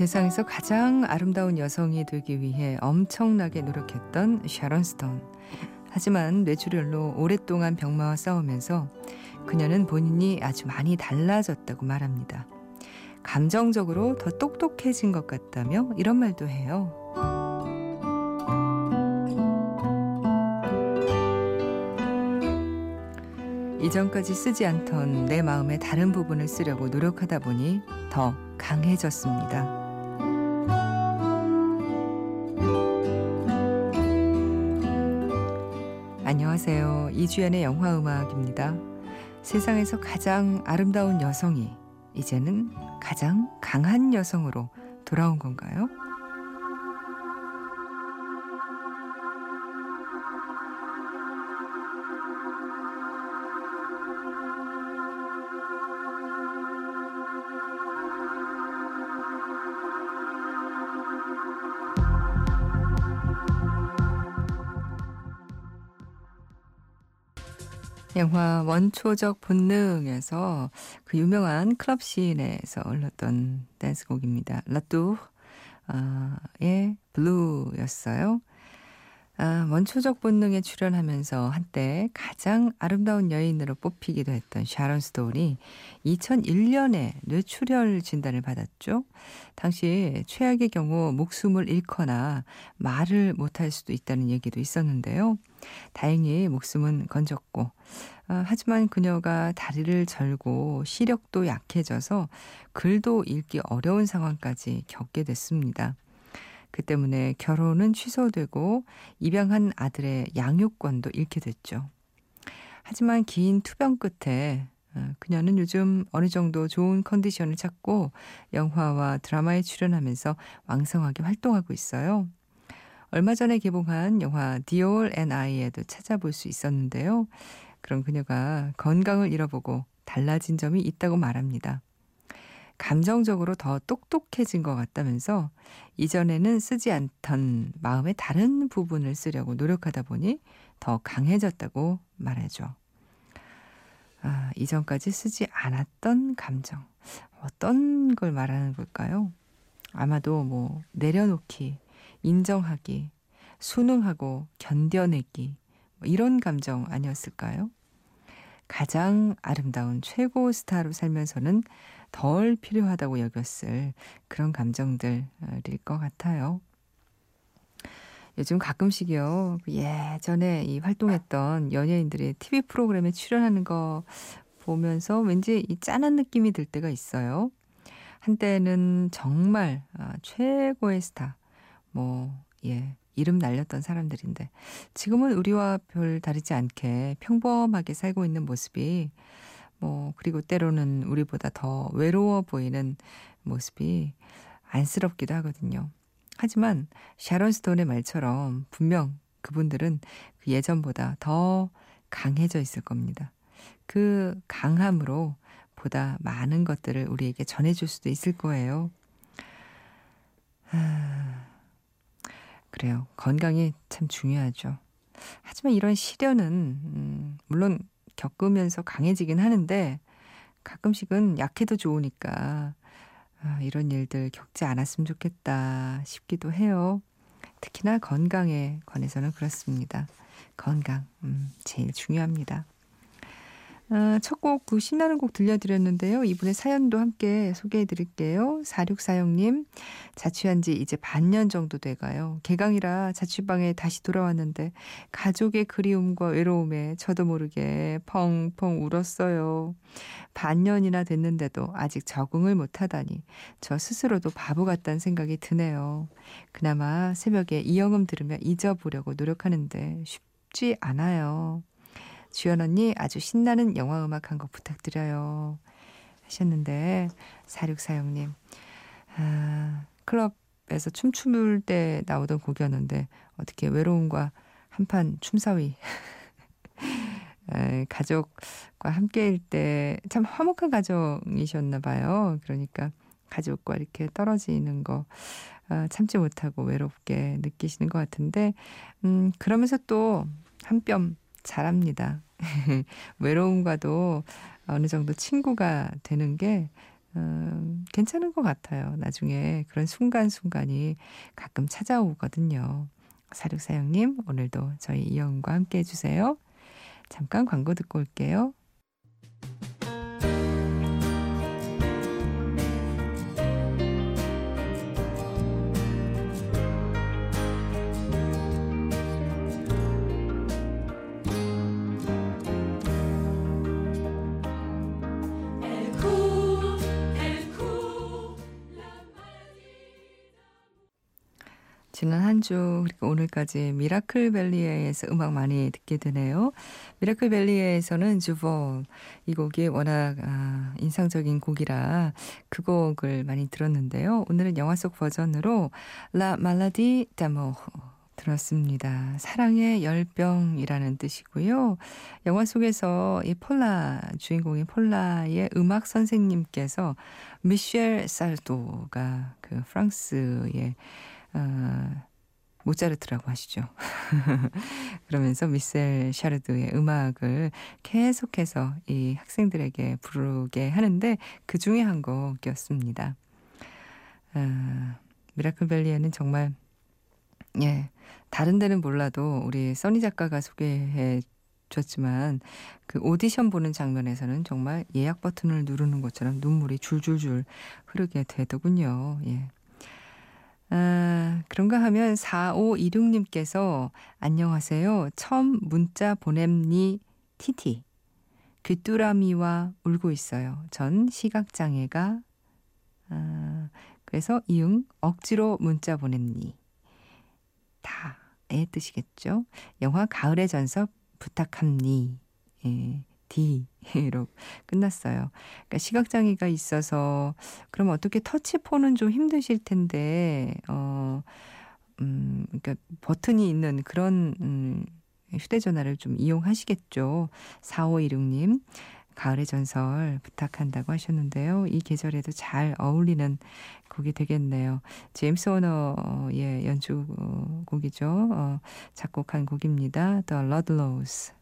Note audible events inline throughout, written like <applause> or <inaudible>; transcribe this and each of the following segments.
세상에서 가장 아름다운 여성이 되기 위해 엄청나게 노력했던 샤론 스톤. 하지만 뇌출혈로 오랫동안 병마와 싸우면서 그녀는 본인이 아주 많이 달라졌다고 말합니다. 감정적으로 더 똑똑해진 것 같다며 이런 말도 해요. 이전까지 쓰지 않던 내 마음의 다른 부분을 쓰려고 노력하다 보니 더 강해졌습니다. 안녕하세요. 이주연의 영화 음악입니다. 세상에서 가장 아름다운 여성이 이제는 가장 강한 여성으로 돌아온 건가요? 영화 원초적 본능에서 그 유명한 클럽 시인에서 흘렀던 댄스곡입니다. 라뚜의 블루였어요. 아, 원초적 본능에 출연하면서 한때 가장 아름다운 여인으로 뽑히기도 했던 샤론 스톤이 2001년에 뇌출혈 진단을 받았죠. 당시 최악의 경우 목숨을 잃거나 말을 못할 수도 있다는 얘기도 있었는데요. 다행히 목숨은 건졌고 아, 하지만 그녀가 다리를 절고 시력도 약해져서 글도 읽기 어려운 상황까지 겪게 됐습니다. 그 때문에 결혼은 취소되고 입양한 아들의 양육권도 잃게 됐죠. 하지만 긴 투병 끝에 어, 그녀는 요즘 어느 정도 좋은 컨디션을 찾고 영화와 드라마에 출연하면서 왕성하게 활동하고 있어요. 얼마 전에 개봉한 영화 Dior and I에도 찾아볼 수 있었는데요. 그럼 그녀가 건강을 잃어버리고 달라진 점이 있다고 말합니다. 감정적으로 더 똑똑해진 것 같다면서 이전에는 쓰지 않던 마음의 다른 부분을 쓰려고 노력하다 보니 더 강해졌다고 말했죠. 아, 이전까지 쓰지 않았던 감정. 어떤 걸 말하는 걸까요? 아마도 뭐 내려놓기, 인정하기, 순응하고 견뎌내기 뭐 이런 감정 아니었을까요? 가장 아름다운 최고 스타로 살면서는 덜 필요하다고 여겼을 그런 감정들일 것 같아요. 요즘 가끔씩요, 예전에 이 활동했던 연예인들의 TV 프로그램에 출연하는 거 보면서 왠지 이 짠한 느낌이 들 때가 있어요. 한때는 정말 아, 최고의 스타, 뭐, 예, 이름 날렸던 사람들인데, 지금은 우리와 별 다르지 않게 평범하게 살고 있는 모습이 뭐 그리고 때로는 우리보다 더 외로워 보이는 모습이 안쓰럽기도 하거든요. 하지만 샤론 스톤의 말처럼 분명 그분들은 그 예전보다 더 강해져 있을 겁니다. 그 강함으로 보다 많은 것들을 우리에게 전해줄 수도 있을 거예요. 하... 그래요. 건강이 참 중요하죠. 하지만 이런 시련은, 음, 물론 겪으면서 강해지긴 하는데 가끔씩은 약해도 좋으니까 아, 이런 일들 겪지 않았으면 좋겠다 싶기도 해요. 특히나 건강에 관해서는 그렇습니다. 건강, 음, 제일 중요합니다. 어, 첫곡 그 신나는 곡 들려드렸는데요. 이분의 사연도 함께 소개해 드릴게요. 4646님, 자취한 지 이제 반년 정도 돼가요. 개강이라 자취방에 다시 돌아왔는데 가족의 그리움과 외로움에 저도 모르게 펑펑 울었어요. 반년이나 됐는데도 아직 적응을 못하다니 저 스스로도 바보 같다는 생각이 드네요. 그나마 새벽에 이영음 들으며 잊어보려고 노력하는데 쉽지 않아요. 주연 언니 아주 신나는 영화 음악 한 곡 부탁드려요. 하셨는데 4646님 아, 클럽에서 춤출 때 나오던 곡이었는데 어떻게 외로움과 한판 춤사위 <laughs> 에, 가족과 함께일 때 참 화목한 가정이셨나 봐요. 그러니까 가족과 이렇게 떨어지는 거 아, 참지 못하고 외롭게 느끼시는 것 같은데 음, 그러면서 또 한 뼘 잘합니다. <laughs> 외로움과도 어느 정도 친구가 되는 게 음, 괜찮은 것 같아요. 나중에 그런 순간순간이 가끔 찾아오거든요. 사육사형님, 오늘도 저희 이영과 함께 해주세요. 잠깐 광고 듣고 올게요. 지난 한주 그리고 오늘까지 미라클 밸리에에서 음악 많이 듣게 되네요. 미라클 밸리에에서는 Je vole 이 곡이 워낙 아, 인상적인 곡이라 그 곡을 많이 들었는데요. 오늘은 영화 속 버전으로 La maladie d'amour 들었습니다. 사랑의 열병이라는 뜻이고요. 영화 속에서 이 폴라 주인공인 폴라의 음악 선생님께서 미셸 살도가 그 프랑스의 어, 모차르트라고 하시죠. <laughs> 그러면서 미셀 샤르드의 음악을 계속해서 이 학생들에게 부르게 하는데 그 중에 한 곡이었습니다. 어, 미라클밸리에는 정말 예 다른 데는 몰라도 우리 써니 작가가 소개해 줬지만 그 오디션 보는 장면에서는 정말 예약 버튼을 누르는 것처럼 눈물이 줄줄줄 흐르게 되더군요. 예. 아, 그런가 하면 4526님께서 안녕하세요. 처음 문자 보냄니 티티. 귀뚜라미와 울고 있어요. 전 시각장애가 아, 그래서 이응 억지로 문자 보냄니. 다의 뜻이겠죠. 영화 가을의 전섭 부탁합니. 예. D로 끝났어요. 그러니까 시각장애가 있어서 그럼 어떻게 터치폰은 좀 힘드실 텐데 어 음, 그러니까 버튼이 있는 그런 음, 휴대전화를 좀 이용하시겠죠. 4516님. 가을의 전설 부탁한다고 하셨는데요. 이 계절에도 잘 어울리는 곡이 되겠네요. 제임스 워너의 연주곡이죠. 어, 작곡한 곡입니다. The Ludlows.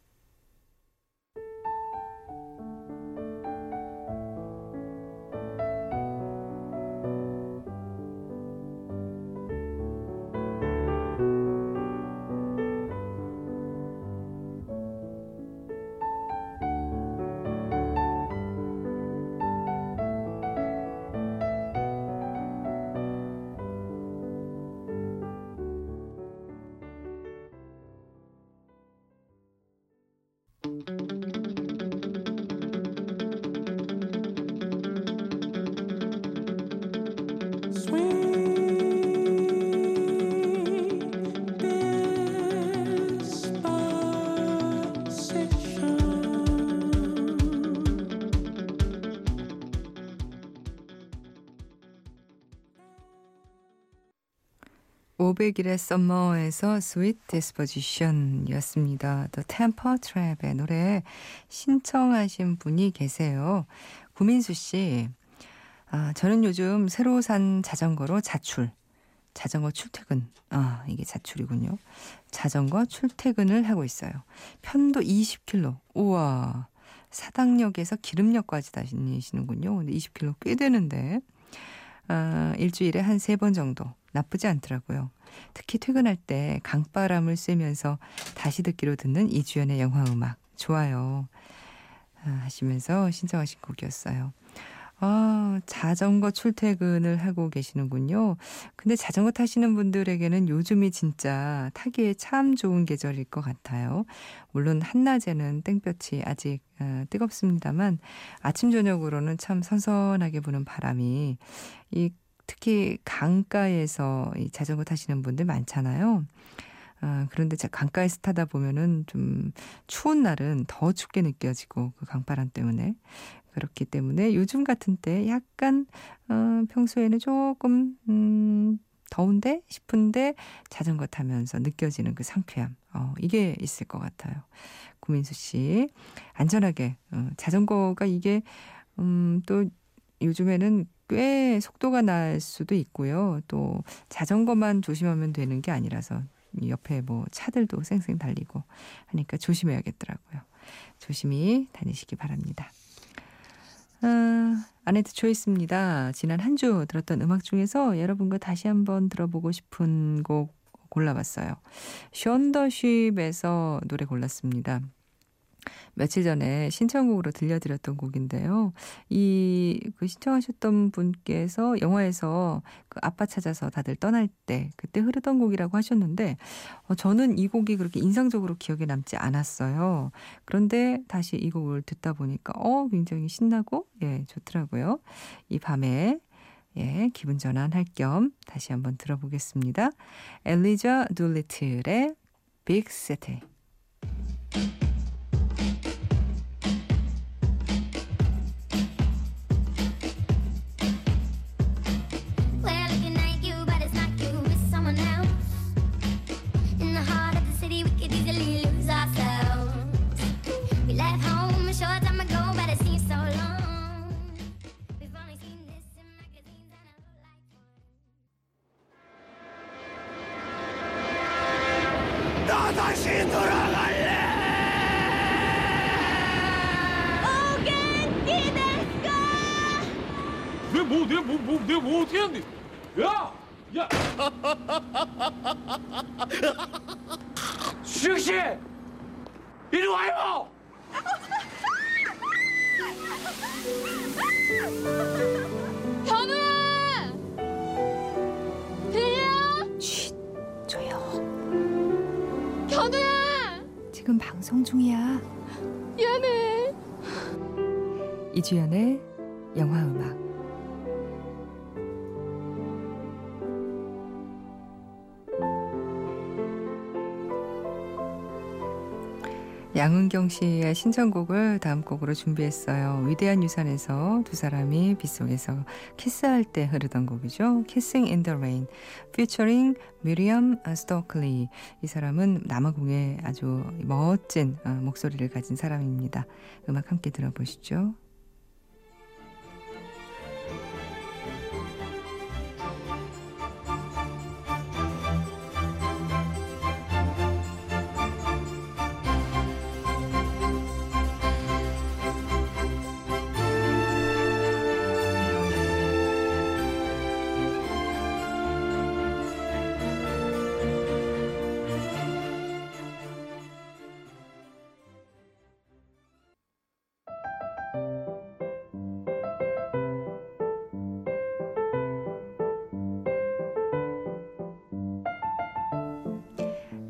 500일의 썸머에서 Sweet Disposition이었습니다. The Temper Trap의 노래 신청하신 분이 계세요. 구민수 씨. 아, 저는 요즘 새로 산 자전거로 자출. 자전거 출퇴근. 아, 이게 자출이군요. 자전거 출퇴근을 하고 있어요. 편도 20km. 우와. 사당역에서 기름역까지 다니시는군요. 근데 20km 꽤 되는데. 아, 일주일에 한 세 번 정도. 나쁘지 않더라고요. 특히 퇴근할 때 강바람을 쐬면서 다시 듣기로 듣는 이주연의 영화 음악 좋아요. 아, 하시면서 신청하신 곡이었어요. 아, 자전거 출퇴근을 하고 계시는군요. 근데 자전거 타시는 분들에게는 요즘이 진짜 타기에 참 좋은 계절일 것 같아요. 물론 한낮에는 땡볕이 아직 어, 뜨겁습니다만 아침 저녁으로는 참 선선하게 부는 바람이 이 특히 강가에서 이 자전거 타시는 분들 많잖아요. 아, 그런데 강가에서 타다 보면은 좀 추운 날은 더 춥게 느껴지고 그 강바람 때문에 그렇기 때문에 요즘 같은 때 약간 어, 평소에는 조금 음, 더운데 싶은데 자전거 타면서 느껴지는 그 상쾌함 어, 이게 있을 것 같아요. 구민수 씨 안전하게 어, 자전거가 이게 음, 또 요즘에는 꽤 속도가 날 수도 있고요. 또 자전거만 조심하면 되는 게 아니라서 옆에 뭐 차들도 쌩쌩 달리고 하니까 조심해야겠더라고요. 조심히 다니시기 바랍니다. 아, 아네트 초이스입니다. 지난 한 주 들었던 음악 중에서 여러분과 다시 한번 들어보고 싶은 곡 골라봤어요. 션더쉽에서 노래 골랐습니다. 며칠 전에 신청곡으로 들려드렸던 곡인데요. 이 그 신청하셨던 분께서 영화에서 그 아빠 찾아서 다들 떠날 때 그때 흐르던 곡이라고 하셨는데 어, 저는 이 곡이 그렇게 인상적으로 기억에 남지 않았어요. 그런데 다시 이 곡을 듣다 보니까 어 굉장히 신나고 예 좋더라고요. 이 밤에 예, 기분 전환할 겸 다시 한번 들어보겠습니다. 엘리자 둘리틀의 빅 세트. 뭐, 어떻게 하는데? 야! 야! <laughs> 수정 씨! 이리 와요! 현우야! 들려? 쉿, 조용. 현우야! 지금 방송 중이야. 미안해. 이주연의 영화 음악. 양은경 씨의 신청곡을 다음 곡으로 준비했어요. 위대한 유산에서 두 사람이 빗속에서 키스할 때 흐르던 곡이죠. Kissing in the Rain, featuring 미리엄 스토클리. 이 사람은 남아공의 아주 멋진 어, 목소리를 가진 사람입니다. 음악 함께 들어보시죠.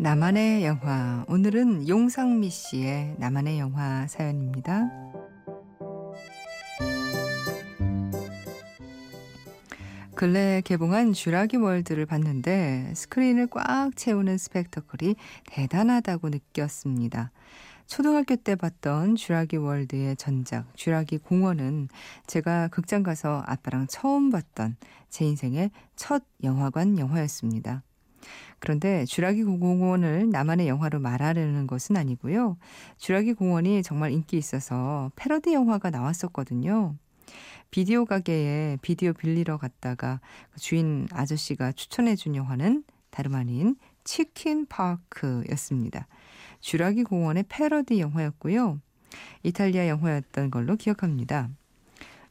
나만의 영화. 오늘은 용상미 씨의 나만의 영화 사연입니다. 근래 개봉한 쥐라기 월드를 봤는데 스크린을 꽉 채우는 스펙터클이 대단하다고 느꼈습니다. 초등학교 때 봤던 쥐라기 월드의 전작 쥐라기 공원은 제가 극장 가서 아빠랑 처음 봤던 제 인생의 첫 영화관 영화였습니다. 그런데 쥐라기 공원을 나만의 영화로 말하려는 것은 아니고요. 쥐라기 공원이 정말 인기 있어서 패러디 영화가 나왔었거든요. 비디오 가게에 비디오 빌리러 갔다가 그 주인 아저씨가 추천해준 영화는 다름 아닌 치킨 파크였습니다. 쥐라기 공원의 패러디 영화였고요. 이탈리아 영화였던 걸로 기억합니다.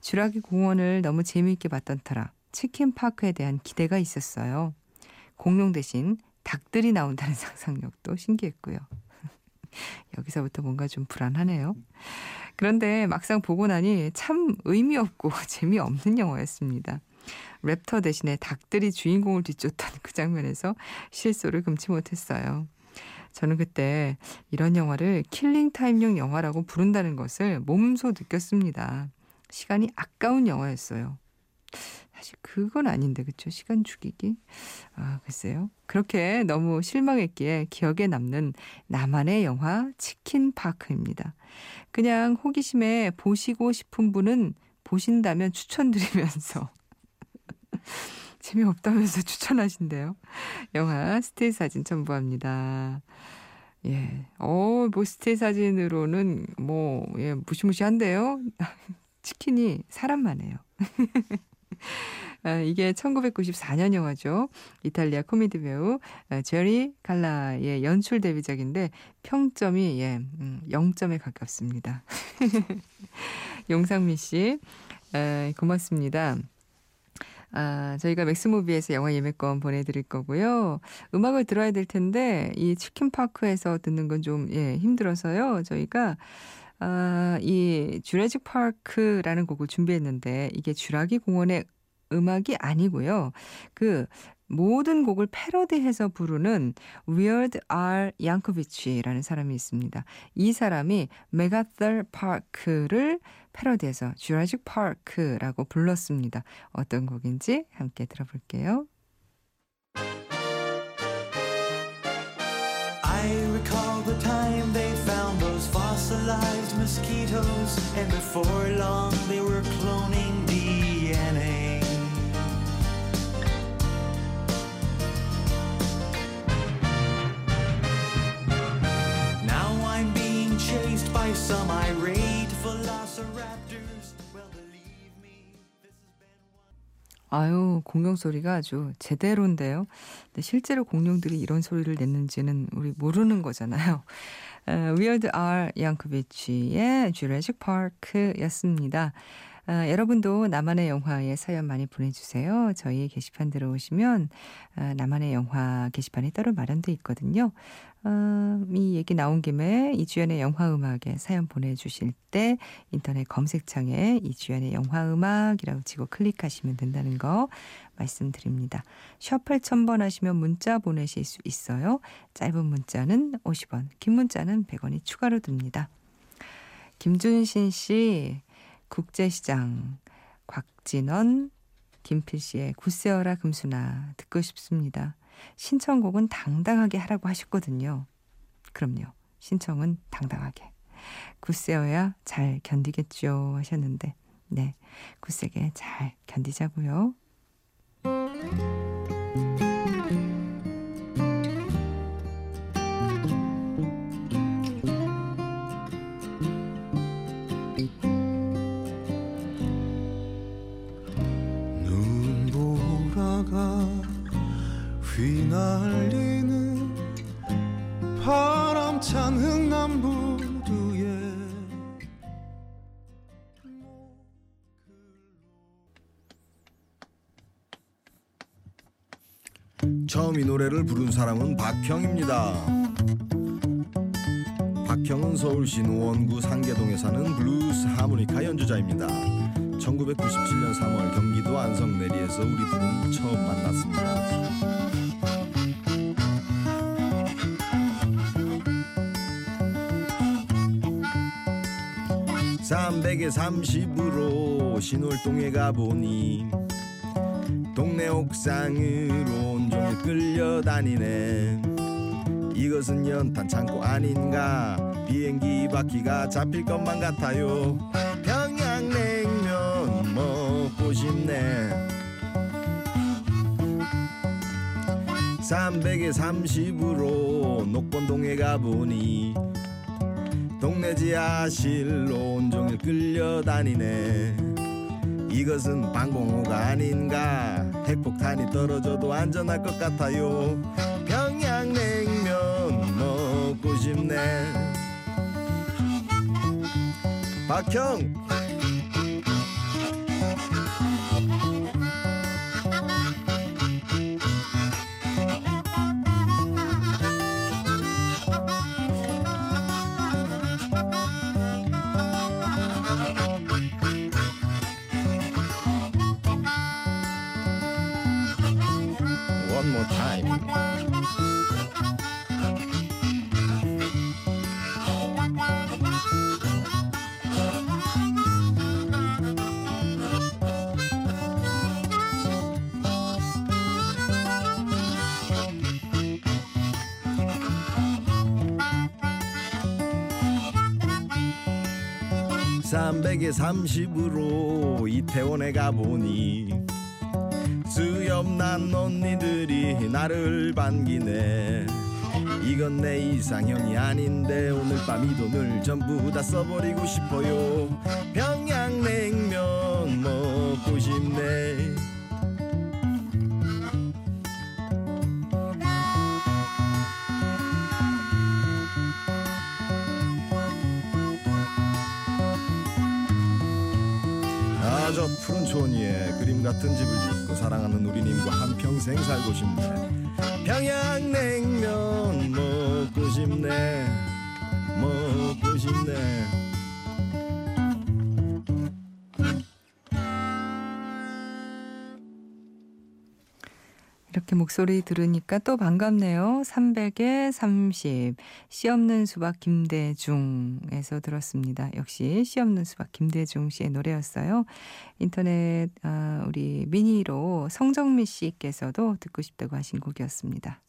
쥐라기 공원을 너무 재미있게 봤던 터라 치킨 파크에 대한 기대가 있었어요. 공룡 대신 닭들이 나온다는 <laughs> 상상력도 신기했고요. <laughs> 여기서부터 뭔가 좀 불안하네요. 그런데 막상 보고 나니 참 의미 없고 <laughs> 재미없는 영화였습니다. 랩터 대신에 닭들이 주인공을 뒤쫓던 그 장면에서 실소를 금치 못했어요. 저는 그때 이런 영화를 킬링타임용 영화라고 부른다는 것을 몸소 느꼈습니다. 시간이 아까운 영화였어요. 사실 그건 아닌데 그쵸? 시간 죽이기? 아 글쎄요. 그렇게 너무 실망했기에 기억에 남는 나만의 영화 치킨 파크입니다. 그냥 호기심에 보시고 싶은 분은 보신다면 추천드리면서. <laughs> 재미없다면서 추천하신대요. 영화 스틸 사진 첨부합니다. 예, 어, 뭐 스틸 사진으로는 뭐, 예, 무시무시한데요. <laughs> 치킨이 사람만 해요. <laughs> 아, 이게 1994년 영화죠. 이탈리아 코미디 배우 아, 제리 칼라의 연출 데뷔작인데 평점이 예, 음, 0점에 가깝습니다. <laughs> 용상미 씨, 아, 고맙습니다. 아, 저희가 맥스무비에서 영화 예매권 보내드릴 거고요. 음악을 들어야 될 텐데, 이 치킨파크에서 듣는 건 좀, 예, 힘들어서요. 저희가, 아, 이 주라직 파크라는 곡을 준비했는데, 이게 주라기 공원의 음악이 아니고요. 그, 모든 곡을 패러디해서 부르는 Weird R. 양코비치라는 사람이 있습니다. 이 사람이 메가털 파크를 패러디해서 주라식 파크라고 불렀습니다. 어떤 곡인지 함께 들어볼게요. Mosquitoes and before long they were cloning DNA. 아유, 공룡 소리가 아주 제대로인데요. 근데 실제로 공룡들이 이런 소리를 냈는지는 우리 모르는 거잖아요. Weird Al Yankovic의 Jurassic Park였습니다. 아, 여러분도 나만의 영화에 사연 많이 보내주세요. 저희 게시판 들어오시면 아, 나만의 영화 게시판이 따로 마련돼 있거든요. 아, 이 얘기 나온 김에 이주연의 영화음악에 사연 보내주실 때 인터넷 검색창에 이주연의 영화음악이라고 치고 클릭하시면 된다는 거 말씀드립니다. 샵 8000번 하시면 문자 보내실 수 있어요. 짧은 문자는 50원, 긴 문자는 100원이 추가로 듭니다. 김준신 씨 국제시장 곽진원 김필 씨의 굳세어라 금수나 듣고 싶습니다. 신청곡은 당당하게 하라고 하셨거든요. 그럼요. 신청은 당당하게. 굳세어야 잘 견디겠죠 하셨는데 네. 굳세게 잘 견디자고요. 이 노래를 부른 사람은 박형입니다. 박형은 서울시 노원구 상계동에 사는 블루스 하모니카 연주자입니다. 1997년 3월 경기도 안성 내리에서 우리 둘은 처음 만났습니다. 300에 30으로 신월동에 가보니 동네 옥상으로 온종일 끌려다니네. 이것은 연탄 창고 아닌가? 비행기 바퀴가 잡힐 것만 같아요. 평양냉면 먹고 싶네. 300에 30으로 녹번동에 가보니 동네 지하실로 온종일 끌려다니네 이것은 방공호가 아닌가. 핵폭탄이 떨어져도 안전할 것 같아요. 평양냉면 먹고 싶네. 박형 삼백에 삼십으로 이태원에 가보니 수염난 언니들이 나를 반기네. 이건 내 이상형이 아닌데 오늘 밤 이 돈을 전부 다 써버리고 싶어요 푸른 초원 위에 그림 같은 집을 짓고 사랑하는 우리님과 한평생 살고 싶네. 평양냉면 먹고 싶네. 먹고 싶네 이렇게 목소리 들으니까 또 반갑네요. 300에 30. 씨 없는 수박 김대중에서 들었습니다. 역시 씨 없는 수박 김대중 씨의 노래였어요. 인터넷, 아, 우리 미니로 성정미 씨께서도 듣고 싶다고 하신 곡이었습니다.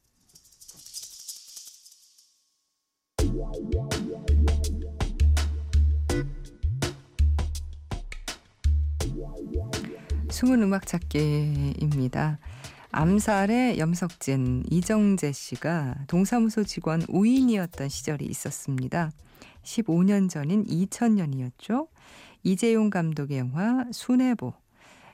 숨은 음악 찾기입니다. 암살의 염석진, 이정재 씨가 동사무소 직원 5인이었던 시절이 있었습니다. 15년 전인 2000년이었죠. 이재용 감독의 영화 순애보.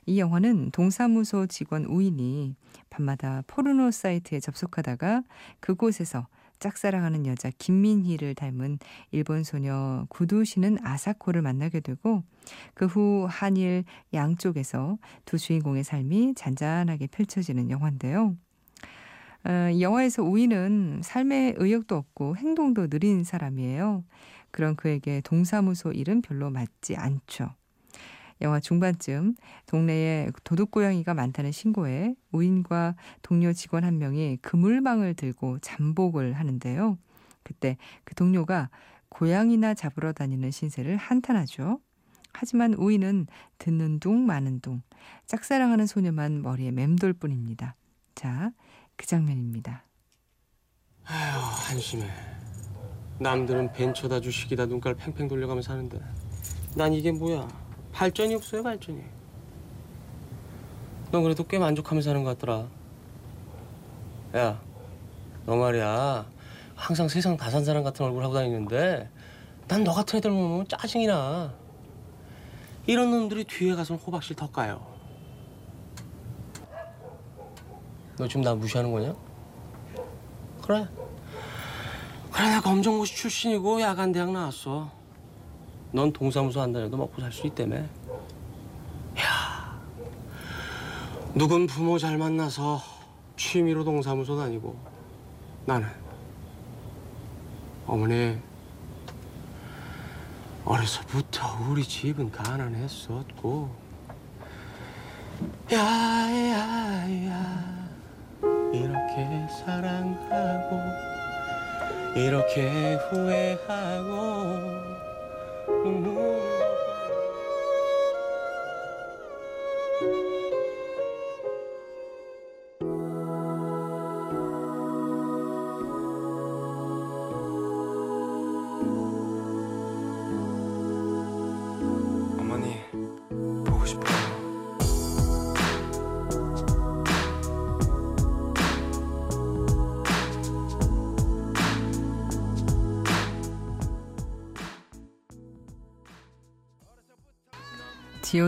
이 영화는 동사무소 직원 5인이 밤마다 포르노 사이트에 접속하다가 그곳에서 짝사랑하는 여자 김민희를 닮은 일본 소녀 구두시는 아사코를 만나게 되고 그 후 한일 양쪽에서 두 주인공의 삶이 잔잔하게 펼쳐지는 영화인데요. 어, 이 영화에서 우이는 삶에 의욕도 없고 행동도 느린 사람이에요. 그런 그에게 동사무소 일은 별로 맞지 않죠. 영화 중반쯤 동네에 도둑고양이가 많다는 신고에 우인과 동료 직원 한 명이 그물망을 들고 잠복을 하는데요. 그때 그 동료가 고양이나 잡으러 다니는 신세를 한탄하죠. 하지만 우인은 듣는 둥 마는 둥 짝사랑하는 소녀만 머리에 맴돌 뿐입니다. 자, 그 장면입니다. 아휴 한심해. 남들은 벤처다 주식이다 눈깔 팽팽 돌려가면서 사는데 난 이게 뭐야? 발전이 없어요 발전이. 넌 그래도 꽤 만족하면서 사는 것 같더라. 야, 너 말이야. 항상 세상 다산 사람 같은 얼굴 하고 다니는데 난 너 같은 애들 보면 짜증이 나. 이런 놈들이 뒤에 가서 호박실 턱 가요. 너 지금 나 무시하는 거냐? 그래. 그래, 내가 검정고시 출신이고 야간 대학 나왔어. 넌 동사무소 안 다녀도 먹고 살 수 있다며. 야, 누군 부모 잘 만나서 취미로 동사무소 다니고 나는 어머니 어려서부터 우리 집은 가난했었고 야야야 이렇게 사랑하고 이렇게 후회하고 눈물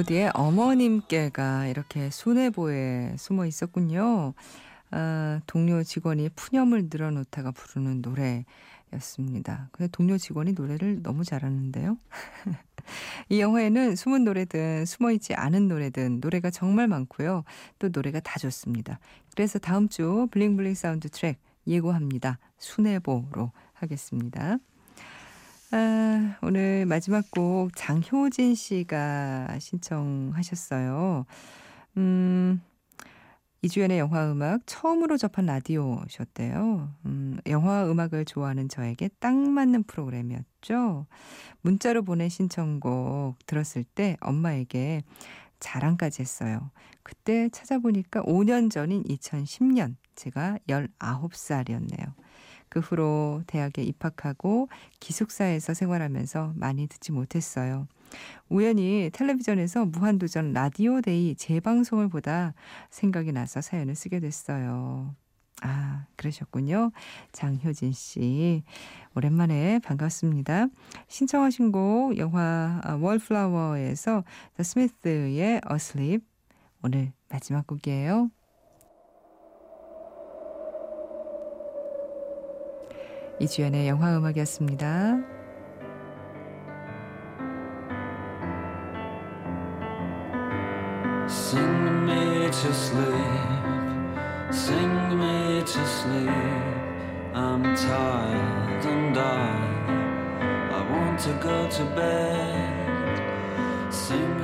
G.O.D의 어머님께가 이렇게 순애보에 숨어 있었군요. 아, 동료 직원이 푸념을 늘어놓다가 부르는 노래였습니다. 근데 동료 직원이 노래를 너무 잘하는데요. <laughs> 이 영화에는 숨은 노래든 숨어있지 않은 노래든 노래가 정말 많고요. 또 노래가 다 좋습니다. 그래서 다음 주 bling bling 사운드 트랙 예고합니다. 순애보로 하겠습니다. 아, 오늘 마지막 곡 장효진 씨가 신청하셨어요. 음, 이주연의 영화 음악 처음으로 접한 라디오셨대요. 음, 영화 음악을 좋아하는 저에게 딱 맞는 프로그램이었죠. 문자로 보낸 신청곡 들었을 때 엄마에게 자랑까지 했어요. 그때 찾아보니까 5년 전인 2010년 제가 19살이었네요. 그 후로 대학에 입학하고 기숙사에서 생활하면서 많이 듣지 못했어요. 우연히 텔레비전에서 무한도전 라디오 데이 재방송을 보다 생각이 나서 사연을 쓰게 됐어요. 아, 그러셨군요. 장효진 씨. 오랜만에 반갑습니다. 신청하신 곡 영화 월플라워에서 더 스미스의 Asleep 오늘 마지막 곡이에요. 이주연의 영화 음악이었습니다. Sing me to sleep, sing me to sleep. I'm tired and I, I want to go to bed. Sing